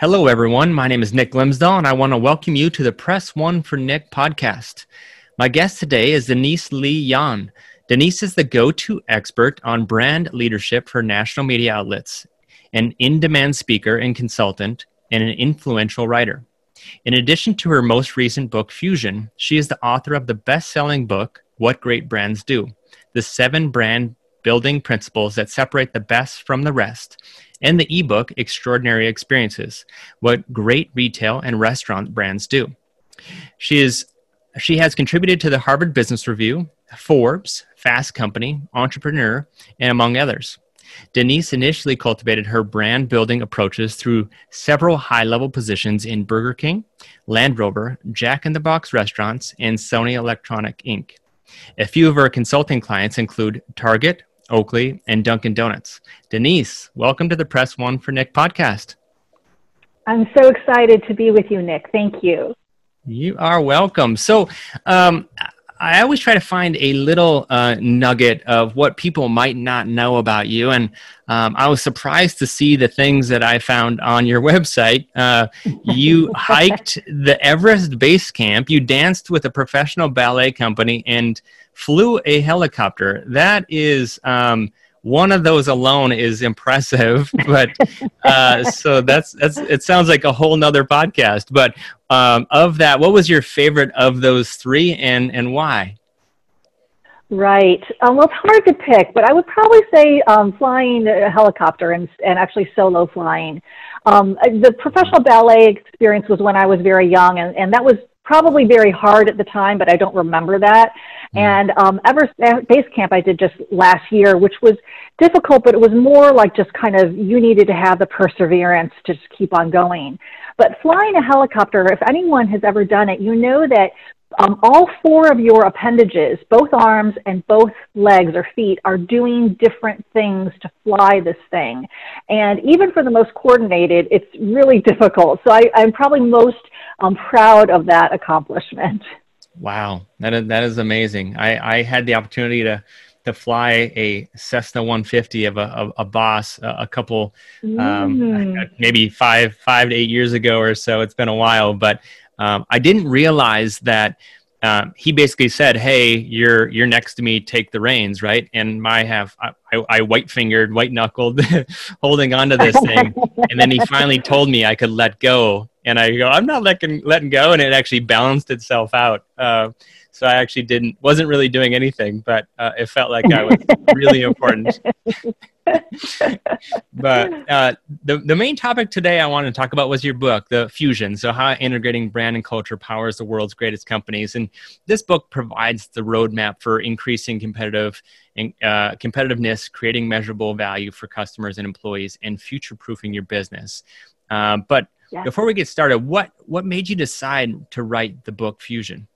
Hello, everyone. My name is Nick Glimsdahl, and I want to welcome you to the Press One for Nick podcast. My guest today is Denise Lee Yohn. Denise is the go to expert on brand leadership for national media outlets, an in demand speaker and consultant, and an influential writer. In addition to her most recent book, Fusion, she is the author of the best selling book, What Great Brands Do The Seven Brand Building Principles That Separate the Best from the Rest, and the ebook, Extraordinary Experiences What Great Retail and Restaurant Brands Do. She, is, she has contributed to the Harvard Business Review, Forbes, Fast Company, Entrepreneur, and among others. Denise initially cultivated her brand building approaches through several high level positions in Burger King, Land Rover, Jack in the Box restaurants, and Sony Electronic Inc. A few of her consulting clients include Target, Oakley, and Dunkin' Donuts. Denise, welcome to the Press One for Nick podcast. I'm so excited to be with you, Nick. Thank you. You are welcome. So, um, I always try to find a little uh, nugget of what people might not know about you. And um, I was surprised to see the things that I found on your website. Uh, you hiked the Everest Base Camp, you danced with a professional ballet company, and flew a helicopter. That is. Um, one of those alone is impressive but uh, so that's that's it sounds like a whole nother podcast but um, of that what was your favorite of those three and and why right um, well it's hard to pick but i would probably say um, flying a helicopter and, and actually solo flying um, the professional ballet experience was when i was very young and, and that was probably very hard at the time, but I don't remember that. Mm. And um, Everest Base Camp I did just last year, which was difficult, but it was more like just kind of you needed to have the perseverance to just keep on going. But flying a helicopter, if anyone has ever done it, you know that um, all four of your appendages, both arms and both legs or feet, are doing different things to fly this thing. And even for the most coordinated, it's really difficult. So I, I'm probably most I'm proud of that accomplishment. Wow, that is, that is amazing. I, I had the opportunity to to fly a Cessna 150 of a, of a boss a, a couple, um, mm. maybe five five to eight years ago or so. It's been a while, but um, I didn't realize that um, he basically said, "Hey, you're you're next to me. Take the reins, right?" And my have I, I white fingered, white knuckled, holding onto this thing, and then he finally told me I could let go, and I go, "I'm not letting letting go," and it actually balanced itself out. Uh, so I actually didn't wasn't really doing anything, but uh, it felt like I was really important. but uh, the, the main topic today I wanted to talk about was your book, The Fusion. So, how integrating brand and culture powers the world's greatest companies. And this book provides the roadmap for increasing competitive uh, competitiveness, creating measurable value for customers and employees, and future proofing your business. Uh, but yes. before we get started, what, what made you decide to write the book Fusion?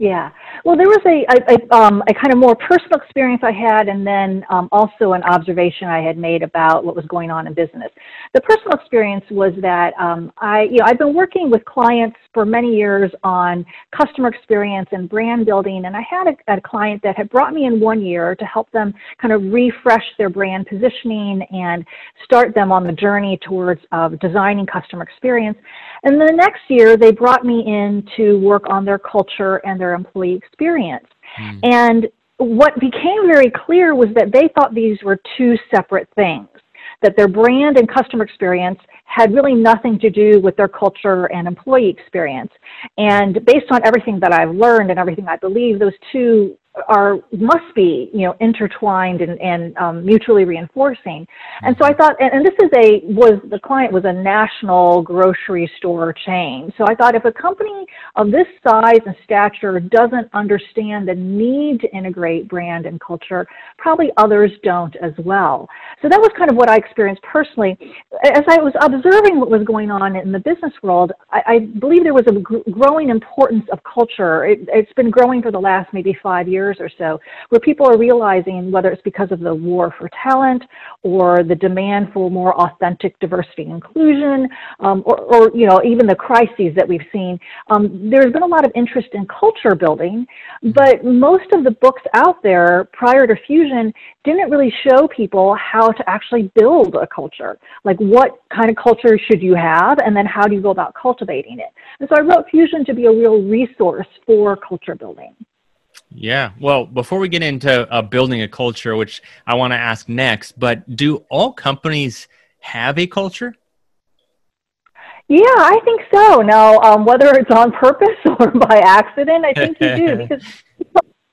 Yeah. Well, there was a, a, a, um, a kind of more personal experience I had, and then um, also an observation I had made about what was going on in business. The personal experience was that um, I, you know, I've been working with clients for many years on customer experience and brand building, and I had a, a client that had brought me in one year to help them kind of refresh their brand positioning and start them on the journey towards uh, designing customer experience. And the next year, they brought me in to work on their culture and their employee experience. Mm. And what became very clear was that they thought these were two separate things, that their brand and customer experience had really nothing to do with their culture and employee experience. And based on everything that I've learned and everything I believe, those two are must be you know intertwined and, and um, mutually reinforcing. And so i thought and, and, this is a was the client was a national grocery store chain. So i thought if a company of this size and stature doesn't understand the need to integrate brand and culture probably others don't as well. So that was kind of what i experienced personally. As i was observing what was going on in the business world i, I believe there was a gr- growing importance of culture. It, it's been growing for the last maybe five years years or so, where people are realizing whether it's because of the war for talent or the demand for more authentic diversity and inclusion, um, or, or, you know even the crises that we've seen. Um, there's been a lot of interest in culture building, but most of the books out there prior to Fusion didn't really show people how to actually build a culture. Like what kind of culture should you have, and then how do you go about cultivating it? And so I wrote Fusion to be a real resource for culture building. Yeah. Well, before we get into uh, building a culture, which I want to ask next, but do all companies have a culture? Yeah, I think so. Now, um, whether it's on purpose or by accident, I think you do because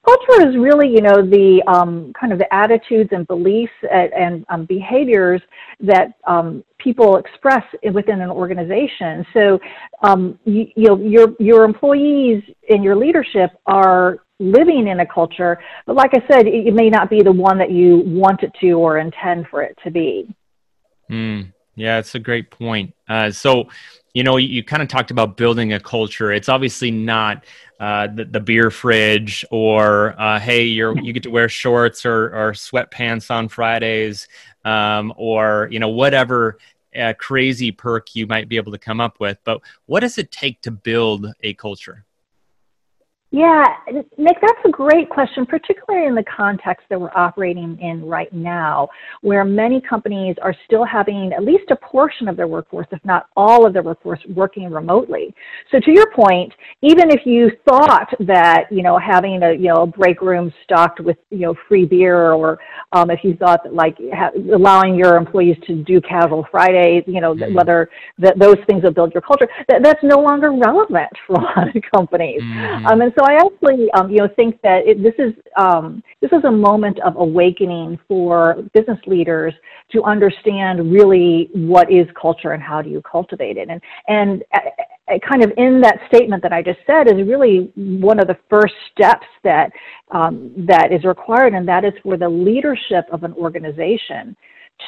culture is really, you know, the um, kind of the attitudes and beliefs and, and um, behaviors that um, people express within an organization. So, um, you, you know, your your employees and your leadership are living in a culture, but like I said, it, it may not be the one that you want it to or intend for it to be. Mm, yeah, it's a great point. Uh, so, you know, you, you kind of talked about building a culture. It's obviously not uh, the, the, beer fridge or uh, hey, you're you get to wear shorts or, or sweatpants on Fridays um, or you know whatever uh, crazy perk you might be able to come up with. But what does it take to build a culture? Yeah, Nick, that's a great question, particularly in the context that we're operating in right now, where many companies are still having at least a portion of their workforce, if not all of their workforce, working remotely. So to your point, even if you thought that, you know, having a, you know, a break room stocked with, you know, free beer, or um, if you thought that like ha- allowing your employees to do casual Fridays, you know, mm-hmm. whether that those things will build your culture, that, that's no longer relevant for a lot of companies. Mm-hmm. Um, and so I actually, um, you know, think that it, this is um, this is a moment of awakening for business leaders to understand really what is culture and how do you cultivate it. And and uh, uh, kind of in that statement that I just said is really one of the first steps that um, that is required, and that is for the leadership of an organization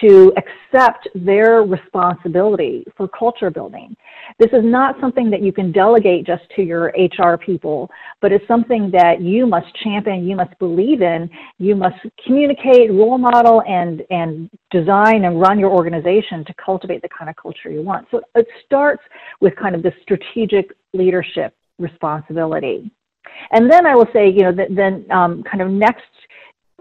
to accept their responsibility for culture building. This is not something that you can delegate just to your HR people, but it's something that you must champion, you must believe in, you must communicate, role model, and, and design and run your organization to cultivate the kind of culture you want. So it starts with kind of the strategic leadership responsibility. And then I will say, you know, then um, kind of next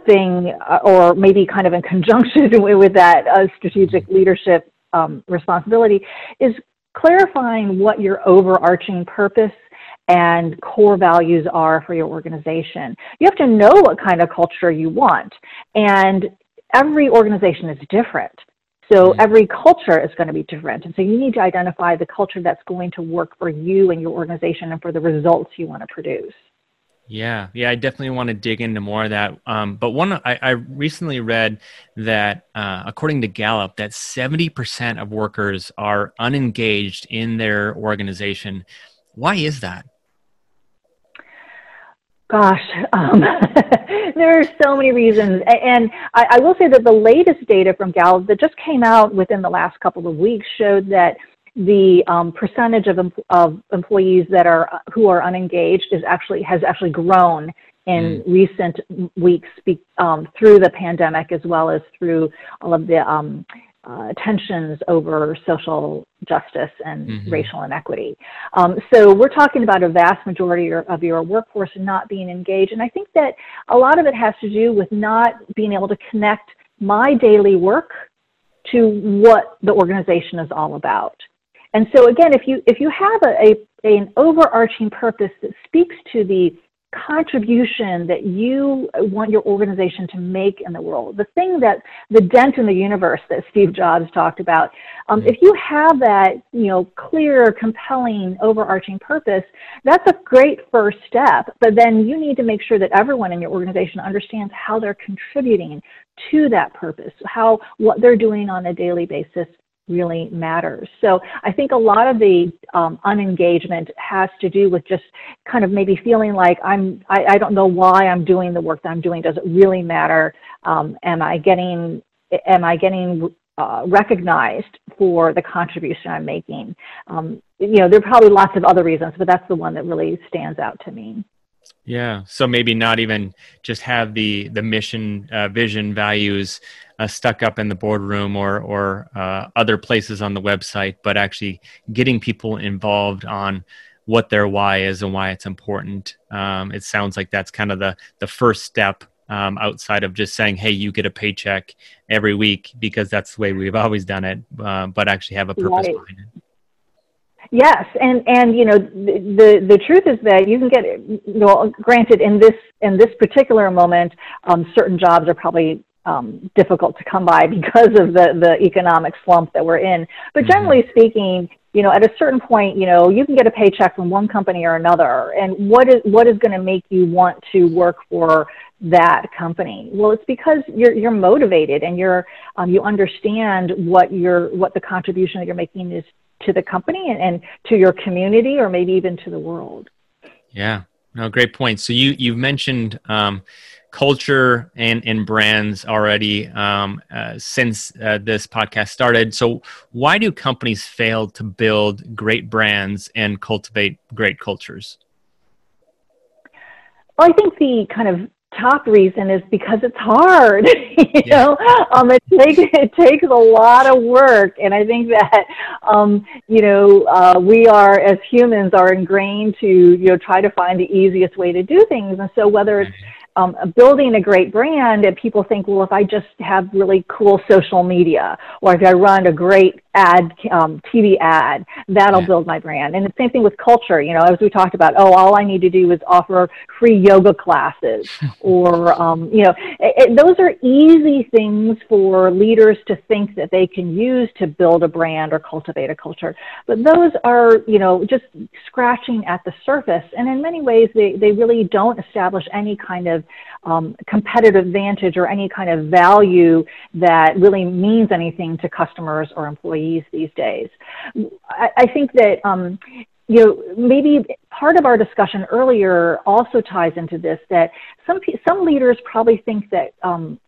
thing, uh, or maybe kind of in conjunction with that uh, strategic leadership um, responsibility, is clarifying what your overarching purpose and core values are for your organization. You have to know what kind of culture you want, and every organization is different. So mm-hmm. every culture is going to be different. And so you need to identify the culture that's going to work for you and your organization and for the results you want to produce. Yeah, yeah, I definitely want to dig into more of that. Um, but one, I, I, recently read that uh, according to Gallup, that seventy percent of workers are unengaged in their organization. Why is that? Gosh, um, there are so many reasons, and I, I will say that the latest data from Gallup that just came out within the last couple of weeks showed that the um, percentage of, of employees that are who are unengaged is actually has actually grown in mm. recent weeks be, um, through the pandemic as well as through all of the um, uh, tensions over social justice and mm-hmm. racial inequity. Um, so we're talking about a vast majority of your workforce not being engaged, and I think that a lot of it has to do with not being able to connect my daily work to what the organization is all about. And so again, if you if you have a, a an overarching purpose that speaks to the contribution that you want your organization to make in the world, the thing that the dent in the universe that Steve Jobs talked about, um, if you have that, you know, clear, compelling, overarching purpose, that's a great first step. But then you need to make sure that everyone in your organization understands how they're contributing to that purpose, how what they're doing on a daily basis really matters. So I think a lot of the um, unengagement has to do with just kind of maybe feeling like I'm, I, I, don't know why I'm doing the work that I'm doing. Does it really matter? Um, am I getting, am I getting uh, recognized for the contribution I'm making? Um, you know, there are probably lots of other reasons, but that's the one that really stands out to me. Yeah. So maybe not even just have the the mission, uh, vision, values uh, stuck up in the boardroom or or uh, other places on the website, but actually getting people involved on what their why is and why it's important. Um, it sounds like that's kind of the the first step um, outside of just saying, "Hey, you get a paycheck every week," because that's the way we've always done it. Uh, but actually have a purpose right. behind it. Yes, and and you know the the truth is that you can get you know granted in this in this particular moment, um, certain jobs are probably um, difficult to come by because of the the economic slump that we're in. But mm-hmm. generally mm-hmm. speaking, you know, at a certain point, you know, you can get a paycheck from one company or another, and what is what is going to make you want to work for that company? Well, it's because you're you're motivated and you're um, you understand what your what the contribution that you're making is to the company and, and to your community or maybe even to the world. Yeah, no, great point. So you you've mentioned um, culture and and brands already um, uh, since uh, this podcast started. So why do companies fail to build great brands and cultivate great cultures? Well, I think the kind of top reason is because it's hard. you yeah. know, um, it takes it takes a lot of work, and I think that um, you know uh, we are as humans are ingrained to you know try to find the easiest way to do things, and so whether it's um, building a great brand and people think, well, if I just have really cool social media or if I run a great ad, um, TV ad, that'll yeah. build my brand. And the same thing with culture. You know, as we talked about, oh, all I need to do is offer free yoga classes, or um, you know, it, it, those are easy things for leaders to think that they can use to build a brand or cultivate a culture. But those are, you know, just scratching at the surface, and in many ways, they they really don't establish any kind of um, competitive advantage or any kind of value that really means anything to customers or employees these days. I, I think that um, you know maybe part of our discussion earlier also ties into this that some some leaders probably think that um,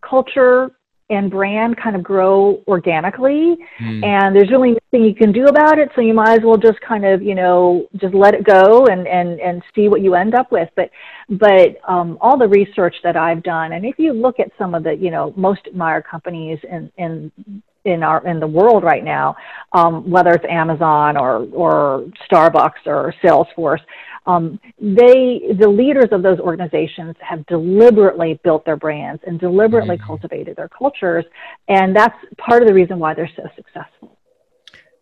culture and brand kind of grow organically mm. and there's really nothing you can do about it so you might as well just kind of you know just let it go and and and see what you end up with but but um, all the research that i've done and if you look at some of the you know most admired companies in in in our in the world right now, um, whether it's Amazon or or Starbucks or Salesforce, um, they the leaders of those organizations have deliberately built their brands and deliberately mm-hmm. cultivated their cultures, and that's part of the reason why they're so successful.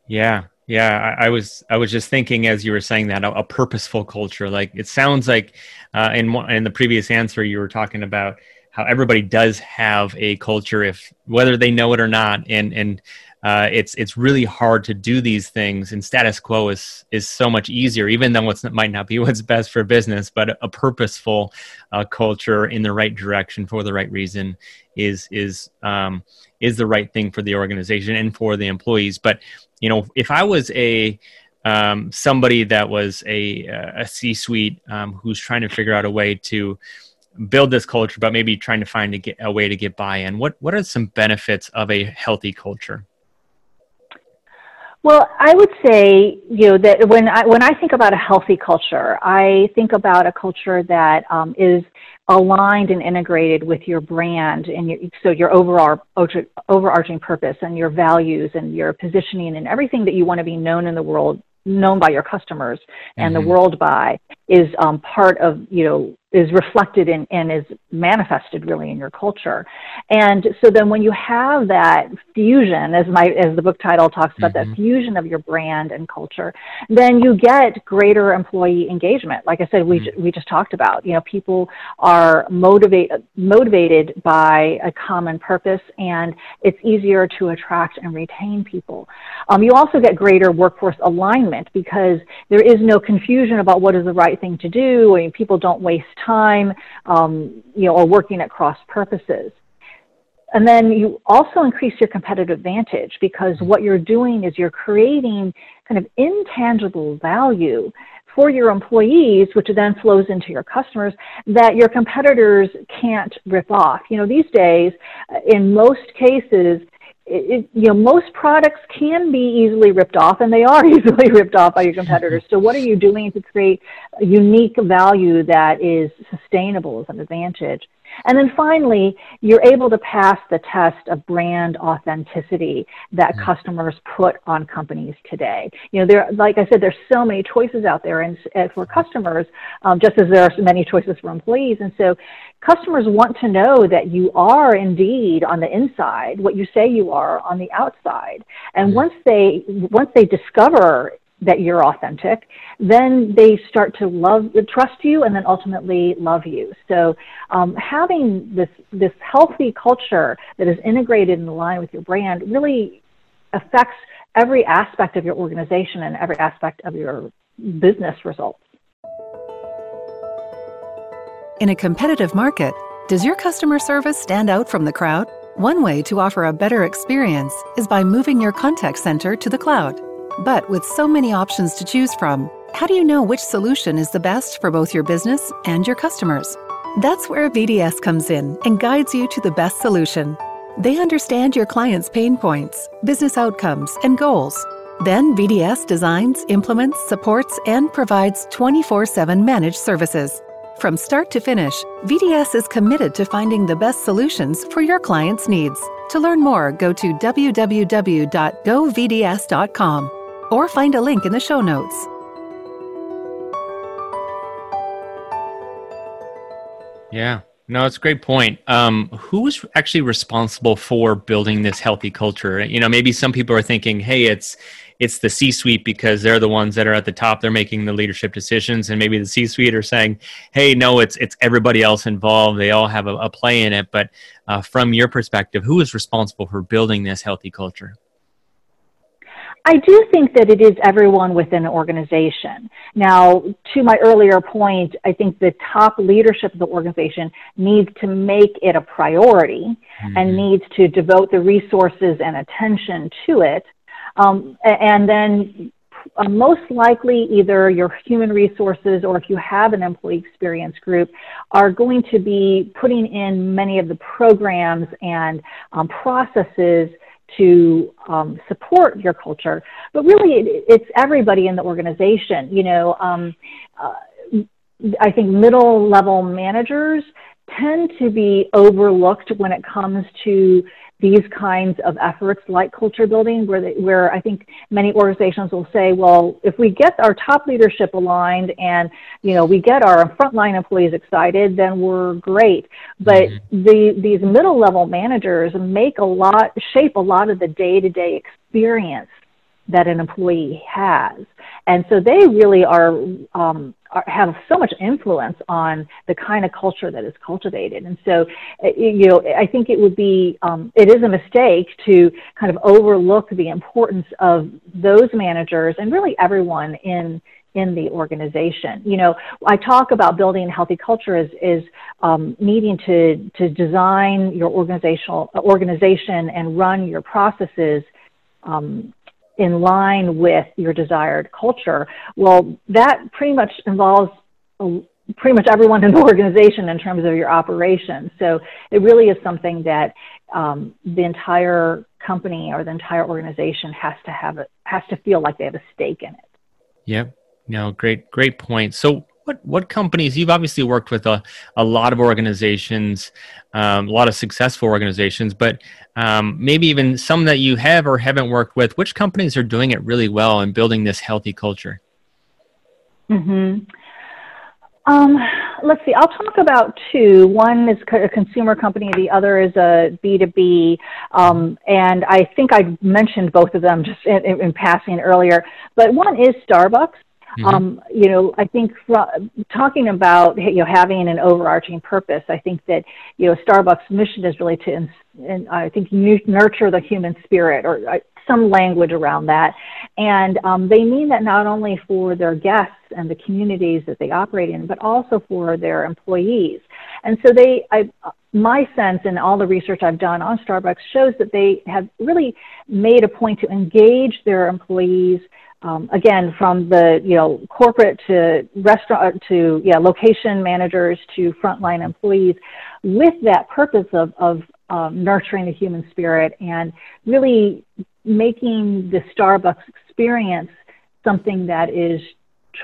Yeah, yeah, I, I, was I was just thinking as you were saying that a, a purposeful culture. Like it sounds like uh, in in the previous answer you were talking about how everybody does have a culture if whether they know it or not and and uh, it's it's really hard to do these things and status quo is is so much easier even though it might not be what's best for business but a purposeful uh, culture in the right direction for the right reason is is um, is the right thing for the organization and for the employees but you know if i was a um, somebody that was a, a c-suite um, who's trying to figure out a way to build this culture, but maybe trying to find a, a way to get buy-in. What what are some benefits of a healthy culture? Well, I would say, you know, that when I when I think about a healthy culture, I think about a culture that um, is aligned and integrated with your brand and your, so your overall overarching purpose and your values and your positioning and everything that you want to be known in the world known by your customers and mm-hmm. the world by is um, part of you know is reflected in and is manifested really in your culture. And so then when you have that fusion, as my as the book title talks about, mm-hmm. that fusion of your brand and culture, then you get greater employee engagement. Like I said, we mm-hmm. we just talked about. You know, people are motivated motivated by a common purpose, and it's easier to attract and retain people. Um, you also get greater workforce alignment because there is no confusion about what is the right thing to do. I mean, people don't waste time, um, you know, or working at cross purposes. And then you also increase your competitive advantage because what you're doing is you're creating kind of intangible value for your employees, which then flows into your customers, that your competitors can't rip off. You know, these days, in most cases, it, you know, most products can be easily ripped off, and they are easily ripped off by your competitors. So, what are you doing to create a unique value that is sustainable as an advantage? And then finally, you're able to pass the test of brand authenticity that mm-hmm. customers put on companies today. You know, there, like I said, there's so many choices out there, and, and for customers, um, just as there are so many choices for employees. And so, customers want to know that you are indeed on the inside what you say you are on the outside. And mm-hmm. once they once they discover that you're authentic, then they start to love, trust you, and then ultimately love you. So um, having this this healthy culture that is integrated in line with your brand really affects every aspect of your organization and every aspect of your business results. In a competitive market, does your customer service stand out from the crowd? One way to offer a better experience is by moving your contact center to the cloud. But with so many options to choose from, how do you know which solution is the best for both your business and your customers? That's where VDS comes in and guides you to the best solution. They understand your client's pain points, business outcomes, and goals. Then VDS designs, implements, supports, and provides 24 7 managed services. From start to finish, VDS is committed to finding the best solutions for your client's needs. To learn more, go to www.govds.com or find a link in the show notes. Yeah, no, it's a great point. Um, who's actually responsible for building this healthy culture? You know, maybe some people are thinking, "Hey, it's it's the C-suite because they're the ones that are at the top. They're making the leadership decisions, and maybe the C-suite are saying, "Hey, no, it's it's everybody else involved. They all have a, a play in it." But uh, from your perspective, who is responsible for building this healthy culture? I do think that it is everyone within an organization. Now, to my earlier point, I think the top leadership of the organization needs to make it a priority mm-hmm. and needs to devote the resources and attention to it. Um, and then uh, most likely either your human resources or if you have an employee experience group are going to be putting in many of the programs and um, processes to um, support your culture, but really it, it's everybody in the organization. You know, um, uh, I think middle level managers tend to be overlooked when it comes to these kinds of efforts like culture building where they, where I think many organizations will say, well, if we get our top leadership aligned and you know we get our frontline employees excited, then we're great. But mm-hmm. the these middle level managers make a lot shape a lot of the day to day experience that an employee has. And so they really are, um, are, have so much influence on the kind of culture that is cultivated. And so, uh, you know, I think it would be, um, it is a mistake to kind of overlook the importance of those managers and really everyone in in the organization. You know, I talk about building a healthy culture as is um, needing to to design your organizational organization and run your processes um, in line with your desired culture. Well, that pretty much involves pretty much everyone in the organization in terms of your operations. So it really is something that um, the entire company or the entire organization has to have it has to feel like they have a stake in it. Yep. No, great, great point. So what what companies you've obviously worked with a, a lot of organizations um, a lot of successful organizations but um, maybe even some that you have or haven't worked with which companies are doing it really well and building this healthy culture mm-hmm. um, let's see, I'll talk about two. One is a consumer company, the other is a B2B. Um, and I think I mentioned both of them just in, in passing earlier. But one is Starbucks. Mm-hmm. Um, you know, I think talking about you know having an overarching purpose, I think that you know Starbucks' mission is really to, and I think nurture the human spirit, or uh, some language around that. And um, they mean that not only for their guests and the communities that they operate in, but also for their employees. And so they, I, my sense and all the research I've done on Starbucks shows that they have really made a point to engage their employees um, again, from the you know corporate to restaurant uh, to yeah location managers to frontline employees, with that purpose of of um, nurturing the human spirit and really making the Starbucks experience something that is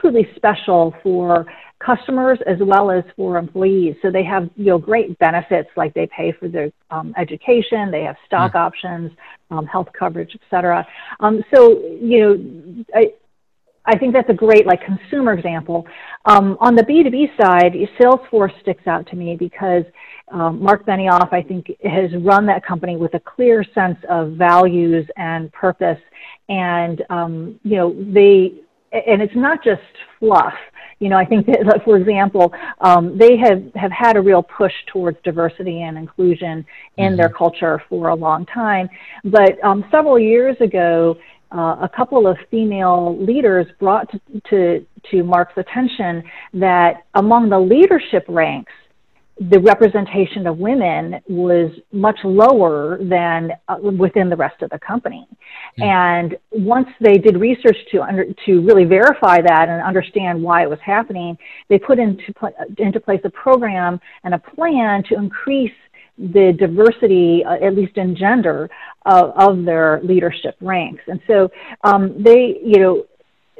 truly special for customers as well as for employees. So they have you know great benefits like they pay for their um, education, they have stock mm. options, um, health coverage, etc. Um, so you know, I, I think that's a great like consumer example. Um, on the B2B side, Salesforce sticks out to me because um, Marc Benioff, I think, has run that company with a clear sense of values and purpose. And, um, you know, they, and it's not just fluff. You know, I think that, for example, um, they have, have had a real push towards diversity and inclusion in mm-hmm. their culture for a long time. But um, several years ago, uh, a couple of female leaders brought to, to, to Marc's attention that among the leadership ranks, the representation of women was much lower than uh, within the rest of the company. Mm. And once they did research to under, to really verify that and understand why it was happening, they put into pl- into place a program and a plan to increase the diversity, uh, at least in gender, uh, of their leadership ranks. And so um, they, you know,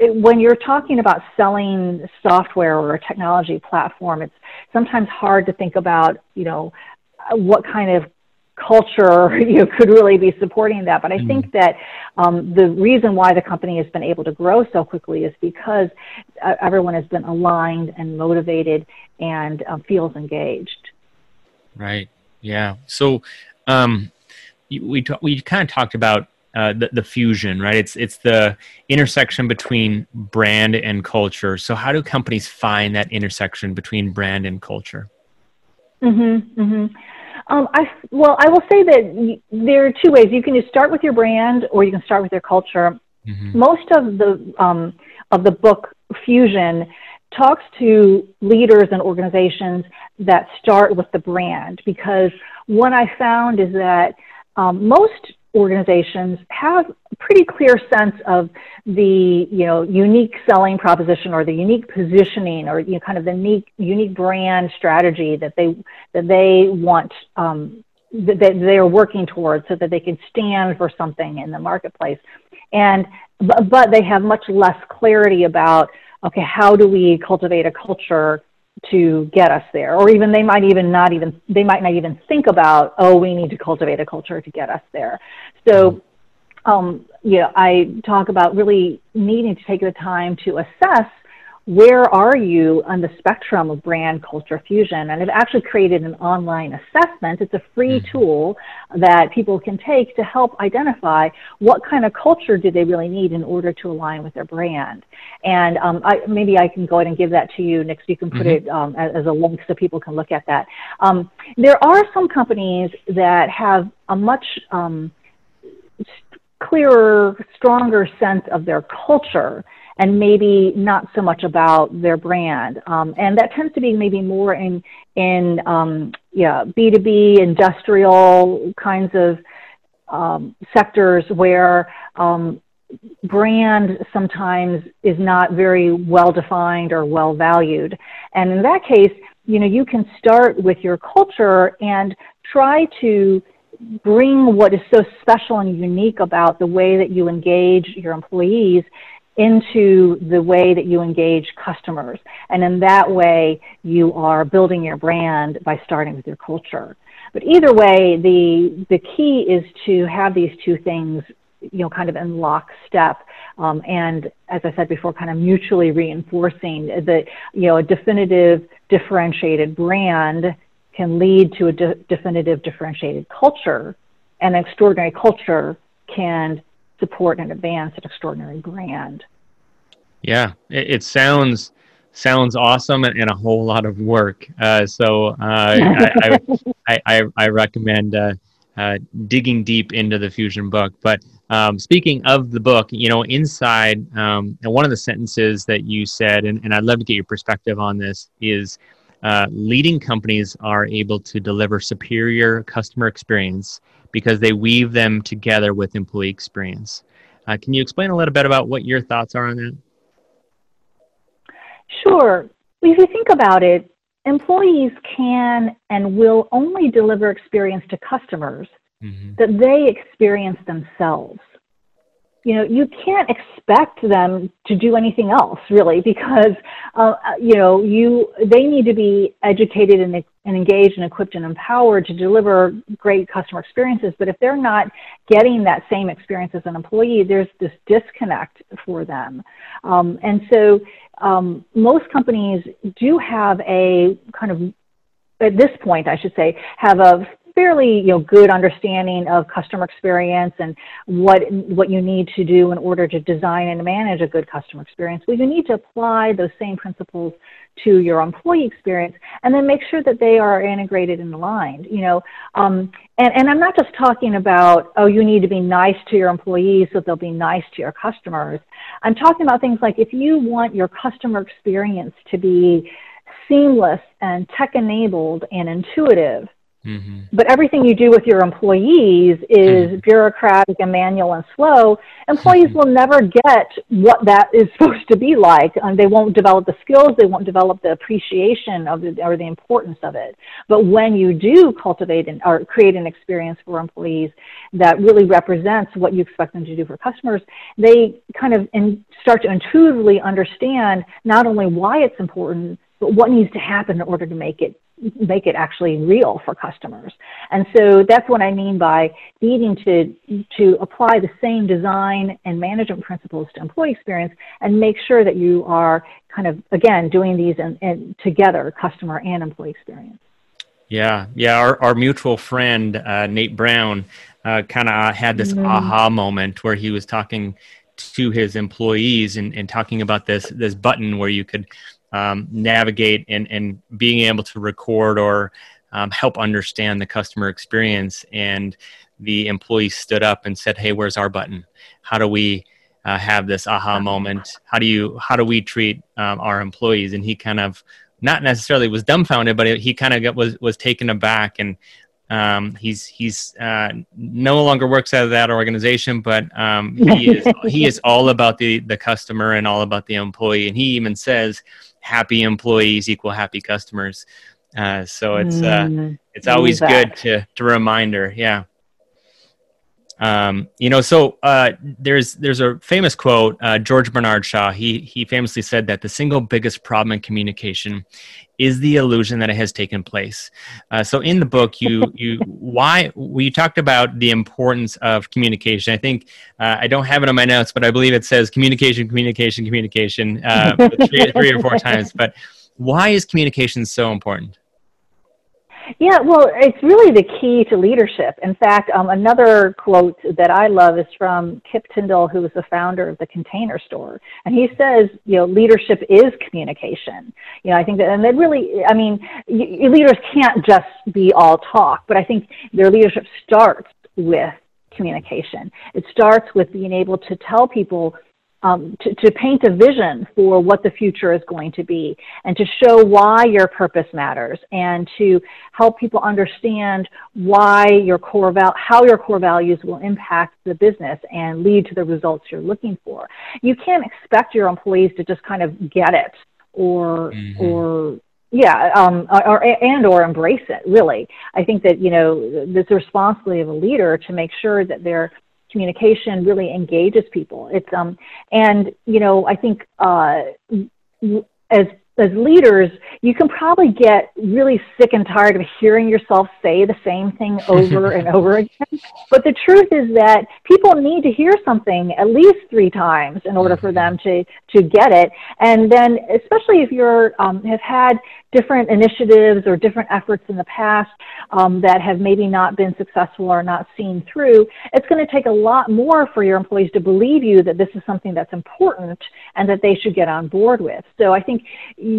when you're talking about selling software or a technology platform, it's sometimes hard to think about, you know, what kind of culture you know, could really be supporting that. But I mm think that um, the reason why the company has been able to grow so quickly is because uh, everyone has been aligned and motivated and uh, feels engaged. Right. Yeah. So um, we talk, we kind of talked about uh, the, the fusion, right? It's it's the intersection between brand and culture. So how do companies find that intersection between brand and culture? Mm-hmm. mm-hmm. Um, I well, I will say that there are two ways. You can just start with your brand, or you can start with your culture. Mm-hmm. Most of the um, of the book Fusion talks to leaders and organizations that start with the brand because what I found is that um, most organizations have a pretty clear sense of the you know unique selling proposition or the unique positioning or you know, kind of the unique unique brand strategy that they that they want um, that they are working towards so that they can stand for something in the marketplace. And but they have much less clarity about okay how do we cultivate a culture to get us there. Or even they might even not even they might not even think about oh we need to cultivate a culture to get us there. So um, you know i talk about really needing to take the time to assess where are you on the spectrum of brand culture fusion? And I've actually created an online assessment. It's a free mm-hmm. tool that people can take to help identify what kind of culture do they really need in order to align with their brand. And um, I, maybe I can go ahead and give that to you next. You can put mm-hmm. it um, as, as, a link so people can look at that. Um, there are some companies that have a much um, clearer, stronger sense of their culture and maybe not so much about their brand. Um, and that tends to be maybe more in in um, yeah B two B industrial kinds of um, sectors where um, brand sometimes is not very well defined or well valued. And in that case, you know, you can start with your culture and try to bring what is so special and unique about the way that you engage your employees into the way that you engage customers. And in that way, you are building your brand by starting with your culture. But either way, the, the key is to have these two things, you know, kind of in lockstep Um, and as I said before, kind of mutually reinforcing that, you know, a definitive differentiated brand can lead to a de- definitive differentiated culture, and an extraordinary culture can support and advance an extraordinary brand. Yeah, it, it sounds sounds awesome and, and, a whole lot of work. Uh, so uh, I, I, I, I, recommend uh, uh, digging deep into the Fusion book. But um, speaking of the book, you know, inside um, one of the sentences that you said, and, and I'd love to get your perspective on this, is uh, leading companies are able to deliver superior customer experience because they weave them together with employee experience. Uh, can you explain a little bit about what your thoughts are on that? Sure. If you think about it, employees can and will only deliver experience to customers mm-hmm. that they experience themselves you know you can't expect them to do anything else really because uh, you know you they need to be educated and, and engaged and equipped and empowered to deliver great customer experiences. But if they're not getting that same experience as an employee there's this disconnect for them. Um, and so um, most companies do have a kind of at this point, I should say, have a fairly you know good understanding of customer experience and what what you need to do in order to design and manage a good customer experience. Well, you need to apply those same principles to your employee experience and then make sure that they are integrated and aligned you know um, and, and i'm not just talking about oh you need to be nice to your employees so they'll be nice to your customers i'm talking about things like if you want your customer experience to be seamless and tech enabled and intuitive Mm-hmm. But everything you do with your employees is mm-hmm. bureaucratic and manual and slow. Employees mm-hmm. will never get what that is supposed to be like. Um, they won't develop the skills, they won't develop the appreciation of the, or the importance of it. But when you do cultivate an, or create an experience for employees that really represents what you expect them to do for customers, they kind of in, start to intuitively understand not only why it's important, but what needs to happen in order to make it make it actually real for customers. And so that's what I mean by needing to to apply the same design and management principles to employee experience and make sure that you are kind of again doing these and, and together, customer and employee experience. Yeah, yeah. Our our mutual friend uh, Nate Brown uh, kind of had this mm-hmm. aha moment where he was talking to his employees and, and talking about this this button where you could um, navigate and, and being able to record or um, help understand the customer experience. And the employee stood up and said, "Hey, where's our button? How do we uh, have this aha moment? How do you how do we treat um, our employees?" And he kind of not necessarily was dumbfounded, but he kind of was was taken aback and. Um, he's he's uh, no longer works out of that organization, but um, he is he is all about the the customer and all about the employee. And he even says, happy employees equal happy customers. Uh, so it's uh, mm, it's always good to to remind her. yeah. Um, you know, so uh, there's there's a famous quote. Uh, George Bernard Shaw he he famously said that the single biggest problem in communication is the illusion that it has taken place. Uh, so in the book, you you why we talked about the importance of communication. I think uh, I don't have it on my notes, but I believe it says communication, communication, communication uh, three, three or four times. But why is communication so important? Yeah, well, it's really the key to leadership. In fact, um, another quote that I love is from Kip Tindell, who was the founder of the Container Store, and he says, you know, leadership is communication. You know, I think that, and that really, I mean, leaders can't just be all talk, but I think their leadership starts with communication. It starts with being able to tell people um, to, to paint a vision for what the future is going to be and to show why your purpose matters and to help people understand why your core val- how your core values will impact the business and lead to the results you're looking for. You can't expect your employees to just kind of get it or mm-hmm. or yeah um, or, and or embrace it really i think that you know it's the responsibility of a leader to make sure that they're communication really engages people. It's um and you know I think uh, as as leaders, you can probably get really sick and tired of hearing yourself say the same thing over and over again. But the truth is that people need to hear something at least three times in order for them to, to get it. And then, especially if you're um, have had different initiatives or different efforts in the past um, that have maybe not been successful or not seen through, it's going to take a lot more for your employees to believe you that this is something that's important and that they should get on board with. So I think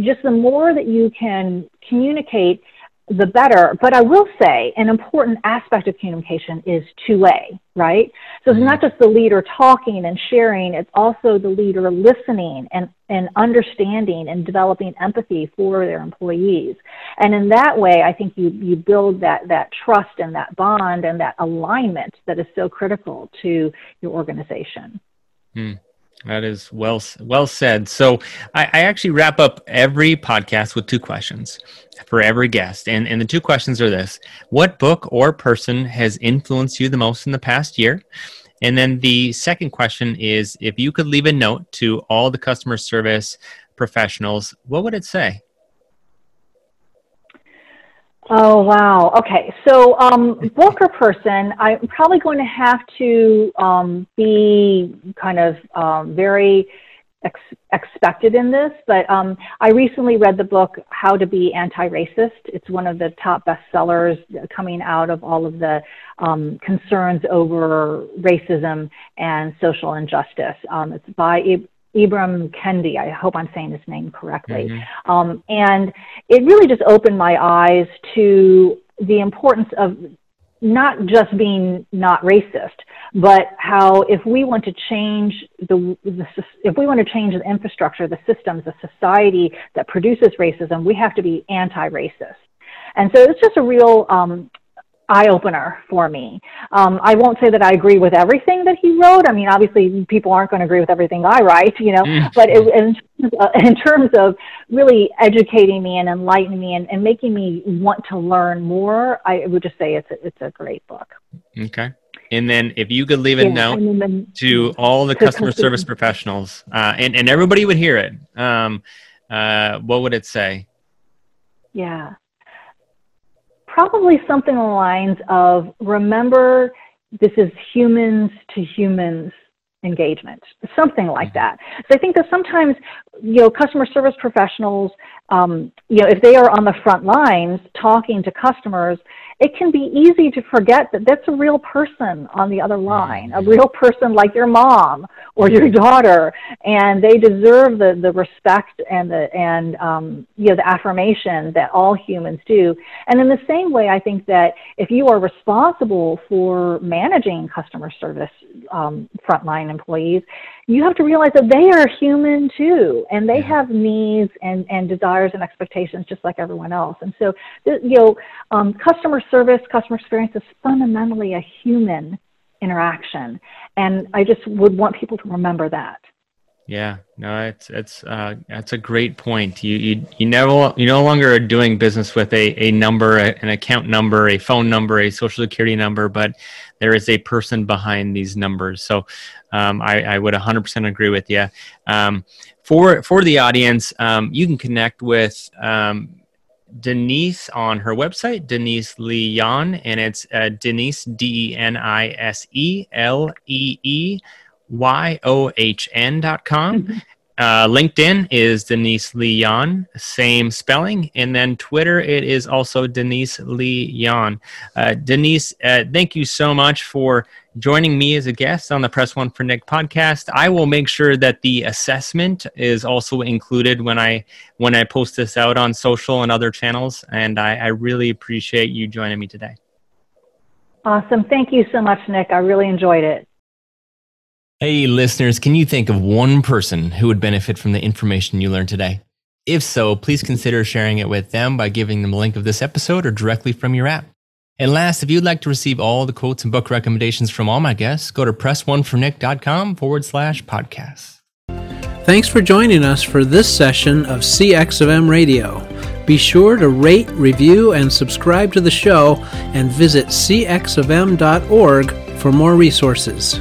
just the more that you can communicate the better. But I will say an important aspect of communication is two way, right? So it's not just the leader talking and sharing, it's also the leader listening and, and understanding and developing empathy for their employees. And in that way, I think you, you build that, that trust and that bond and that alignment that is so critical to your organization. Hmm. That is well well said. So I, I, actually wrap up every podcast with two questions for every guest, and and the two questions are this: What book or person has influenced you the most in the past year? And then the second question is: If you could leave a note to all the customer service professionals, what would it say? Oh wow. Okay. So um, book or person, I'm probably going to have to um, be kind of um, very ex- expected in this. But um, I recently read the book How to Be Anti-Racist. It's one of the top bestsellers coming out of all of the um, concerns over racism and social injustice. Um, it's by Ibram Kendi. I hope I'm saying his name correctly. Mm-hmm. Um, and it really just opened my eyes to the importance of not just being not racist, but how if we want to change the, the, if we want to change the infrastructure, the systems, the society that produces racism, we have to be anti-racist. And so it's just a real um, eye opener for me. Um, I won't say that I agree with everything that he wrote. I mean, obviously, people aren't going to agree with everything I write, you know. Mm. But it, in, uh, in, terms of really educating me and enlightening me and, and, making me want to learn more, I would just say it's a, it's a great book. Okay. And then, if you could leave a yeah, note then, to all the customer service professionals, uh, and and everybody would hear it, um, uh, what would it say? Yeah probably something along the lines of remember this is humans to humans engagement, something like that. So I think that sometimes, you know, customer service professionals, um, you know, if they are on the front lines talking to customers, it can be easy to forget that that's a real person on the other line, a real person like your mom or your daughter, and they deserve the, the respect and the and um, you know the affirmation that all humans do. And in the same way, I think that if you are responsible for managing customer service um, frontline employees, you have to realize that they are human too, and they have needs and, and desires and expectations just like everyone else. And so, you know, um, customer service, customer experience is fundamentally a human interaction, and I just would want people to remember that. Yeah, no, it's it's uh, that's a great point. You you you never you no longer are doing business with a a number, an account number, a phone number, a social security number, but there is a person behind these numbers. So um, I, I, would 100% agree with you. Um, for for the audience, um, you can connect with um, Denise on her website, Denise Lee Yohn, and it's uh, Denise D E N I S E L E E Y O H N dot com. Mm-hmm. Uh, LinkedIn is Denise Lee Yohn, same spelling. And then Twitter, it is also Denise Lee Yohn. Uh, Denise, uh, thank you so much for joining me as a guest on the Press One for Nick podcast. I will make sure that the assessment is also included when I when I post this out on social and other channels. And I, I really appreciate you joining me today. Awesome. Thank you so much, Nick. I really enjoyed it. Hey, listeners, can you think of one person who would benefit from the information you learned today? If so, please consider sharing it with them by giving them a link of this episode or directly from your app. And last, if you'd like to receive all the quotes and book recommendations from all my guests, go to pressonefornick.com forward slash podcast. Thanks for joining us for this session of CX of M Radio. Be sure to rate, review, and subscribe to the show and visit cxofm.org for more resources.